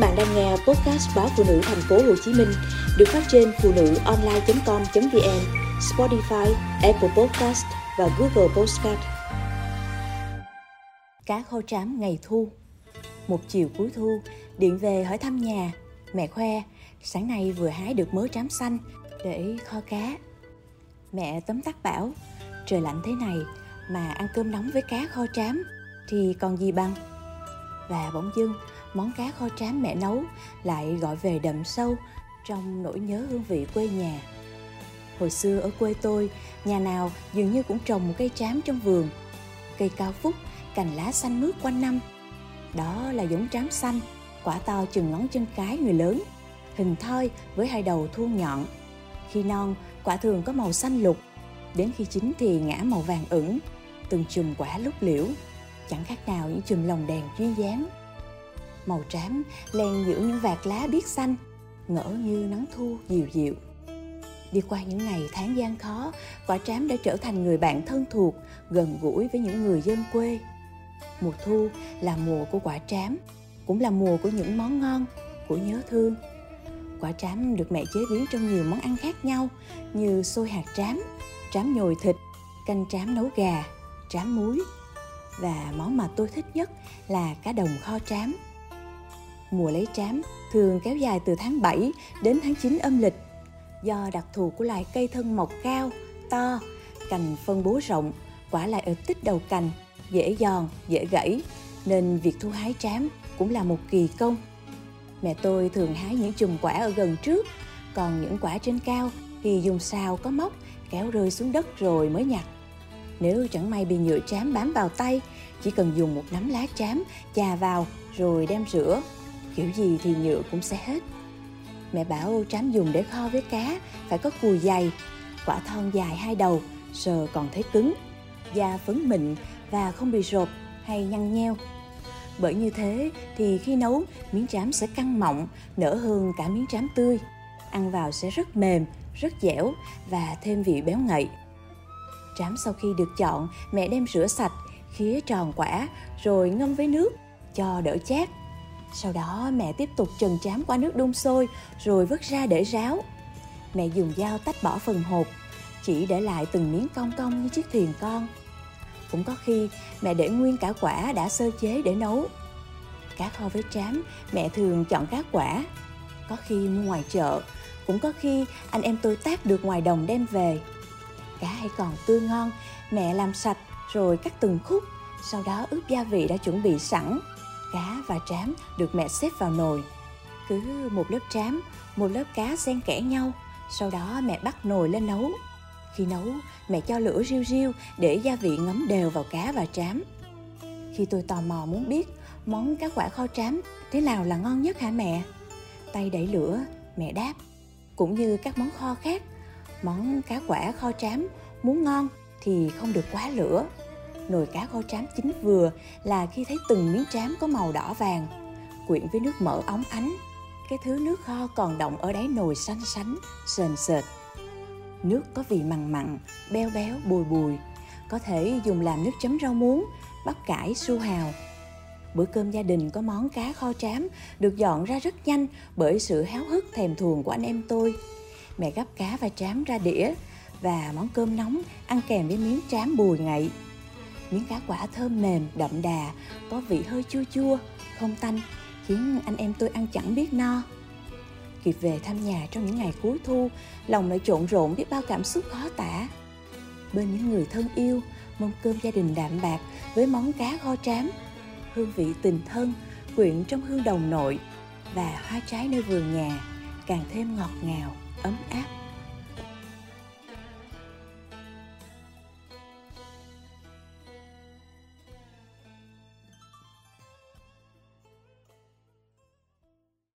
bạn đang nghe podcast báo phụ nữ thành phố Hồ Chí Minh được phát trên phụ nữ online.com.vn, Spotify, Apple Podcast và Google Podcast. Cá kho trám ngày thu Một chiều cuối thu, điện về hỏi thăm nhà. Mẹ khoe, sáng nay vừa hái được mớ trám xanh để kho cá. Mẹ tấm tắc bảo, trời lạnh thế này mà ăn cơm nóng với cá kho trám thì còn gì bằng. Và bỗng dưng, món cá kho trám mẹ nấu lại gọi về đậm sâu trong nỗi nhớ hương vị quê nhà. Hồi xưa ở quê tôi, nhà nào dường như cũng trồng một cây trám trong vườn. Cây cao phúc, cành lá xanh mướt quanh năm. Đó là giống trám xanh, quả to chừng ngón chân cái người lớn, hình thoi với hai đầu thuôn nhọn. Khi non, quả thường có màu xanh lục, đến khi chín thì ngã màu vàng ửng, từng chùm quả lúc liễu, chẳng khác nào những chùm lồng đèn duyên dáng màu trám, len giữa những vạt lá biếc xanh, ngỡ như nắng thu dịu dịu. Đi qua những ngày tháng gian khó, quả trám đã trở thành người bạn thân thuộc, gần gũi với những người dân quê. Mùa thu là mùa của quả trám, cũng là mùa của những món ngon, của nhớ thương. Quả trám được mẹ chế biến trong nhiều món ăn khác nhau, như xôi hạt trám trám nhồi thịt, canh trám nấu gà, trám muối. Và món mà tôi thích nhất là cá đồng kho trám mùa lấy trám thường kéo dài từ tháng 7 đến tháng 9 âm lịch. Do đặc thù của loài cây thân mọc cao, to, cành phân bố rộng, quả lại ở tích đầu cành, dễ giòn, dễ gãy, nên việc thu hái trám cũng là một kỳ công. Mẹ tôi thường hái những chùm quả ở gần trước, còn những quả trên cao thì dùng xào có móc kéo rơi xuống đất rồi mới nhặt. Nếu chẳng may bị nhựa trám bám vào tay, chỉ cần dùng một nắm lá trám chà vào rồi đem rửa kiểu gì thì nhựa cũng sẽ hết. Mẹ bảo trám dùng để kho với cá phải có cùi dày, quả thon dài hai đầu, sờ còn thấy cứng, da phấn mịn và không bị rột hay nhăn nheo. Bởi như thế thì khi nấu, miếng trám sẽ căng mọng, nở hơn cả miếng trám tươi. Ăn vào sẽ rất mềm, rất dẻo và thêm vị béo ngậy. Trám sau khi được chọn, mẹ đem rửa sạch, khía tròn quả rồi ngâm với nước cho đỡ chát sau đó mẹ tiếp tục trần chám qua nước đun sôi rồi vớt ra để ráo. Mẹ dùng dao tách bỏ phần hộp, chỉ để lại từng miếng cong cong như chiếc thuyền con. Cũng có khi mẹ để nguyên cả quả đã sơ chế để nấu. Cá kho với trám, mẹ thường chọn cá quả. Có khi mua ngoài chợ, cũng có khi anh em tôi tác được ngoài đồng đem về. Cá hay còn tươi ngon, mẹ làm sạch rồi cắt từng khúc, sau đó ướp gia vị đã chuẩn bị sẵn cá và trám được mẹ xếp vào nồi. Cứ một lớp trám, một lớp cá xen kẽ nhau, sau đó mẹ bắt nồi lên nấu. Khi nấu, mẹ cho lửa riu riu để gia vị ngấm đều vào cá và trám. Khi tôi tò mò muốn biết món cá quả kho trám thế nào là ngon nhất hả mẹ? Tay đẩy lửa, mẹ đáp. Cũng như các món kho khác, món cá quả kho trám muốn ngon thì không được quá lửa nồi cá kho trám chín vừa là khi thấy từng miếng trám có màu đỏ vàng. Quyện với nước mỡ óng ánh. Cái thứ nước kho còn động ở đáy nồi xanh sánh, sền sệt. Nước có vị mặn mặn, béo béo, bùi bùi. Có thể dùng làm nước chấm rau muống, bắp cải, su hào. Bữa cơm gia đình có món cá kho trám được dọn ra rất nhanh bởi sự háo hức thèm thuồng của anh em tôi. Mẹ gắp cá và trám ra đĩa và món cơm nóng ăn kèm với miếng trám bùi ngậy miếng cá quả thơm mềm, đậm đà, có vị hơi chua chua không tanh, khiến anh em tôi ăn chẳng biết no. Kịp về thăm nhà trong những ngày cuối thu, lòng lại trộn rộn biết bao cảm xúc khó tả. Bên những người thân yêu, mâm cơm gia đình đạm bạc với món cá kho trám, hương vị tình thân, quyện trong hương đồng nội và hoa trái nơi vườn nhà càng thêm ngọt ngào, ấm áp.